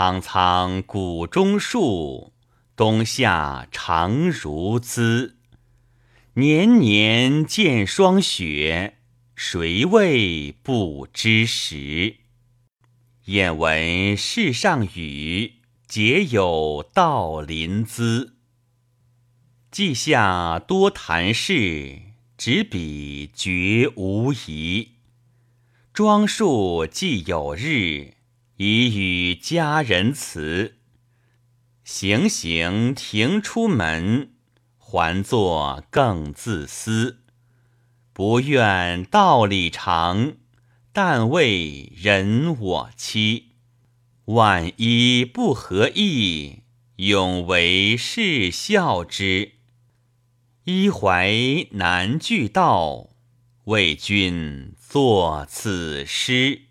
苍苍谷中树，冬夏常如兹。年年见霜雪，谁谓不知时？眼闻世上语，皆有道临兹。稷下多谈事，执笔绝无疑。庄树既有日，已与佳人辞。行行停出门。还作更自私，不愿道理长，但为人我妻。万一不合意，永为是笑之。一怀难具道，为君作此诗。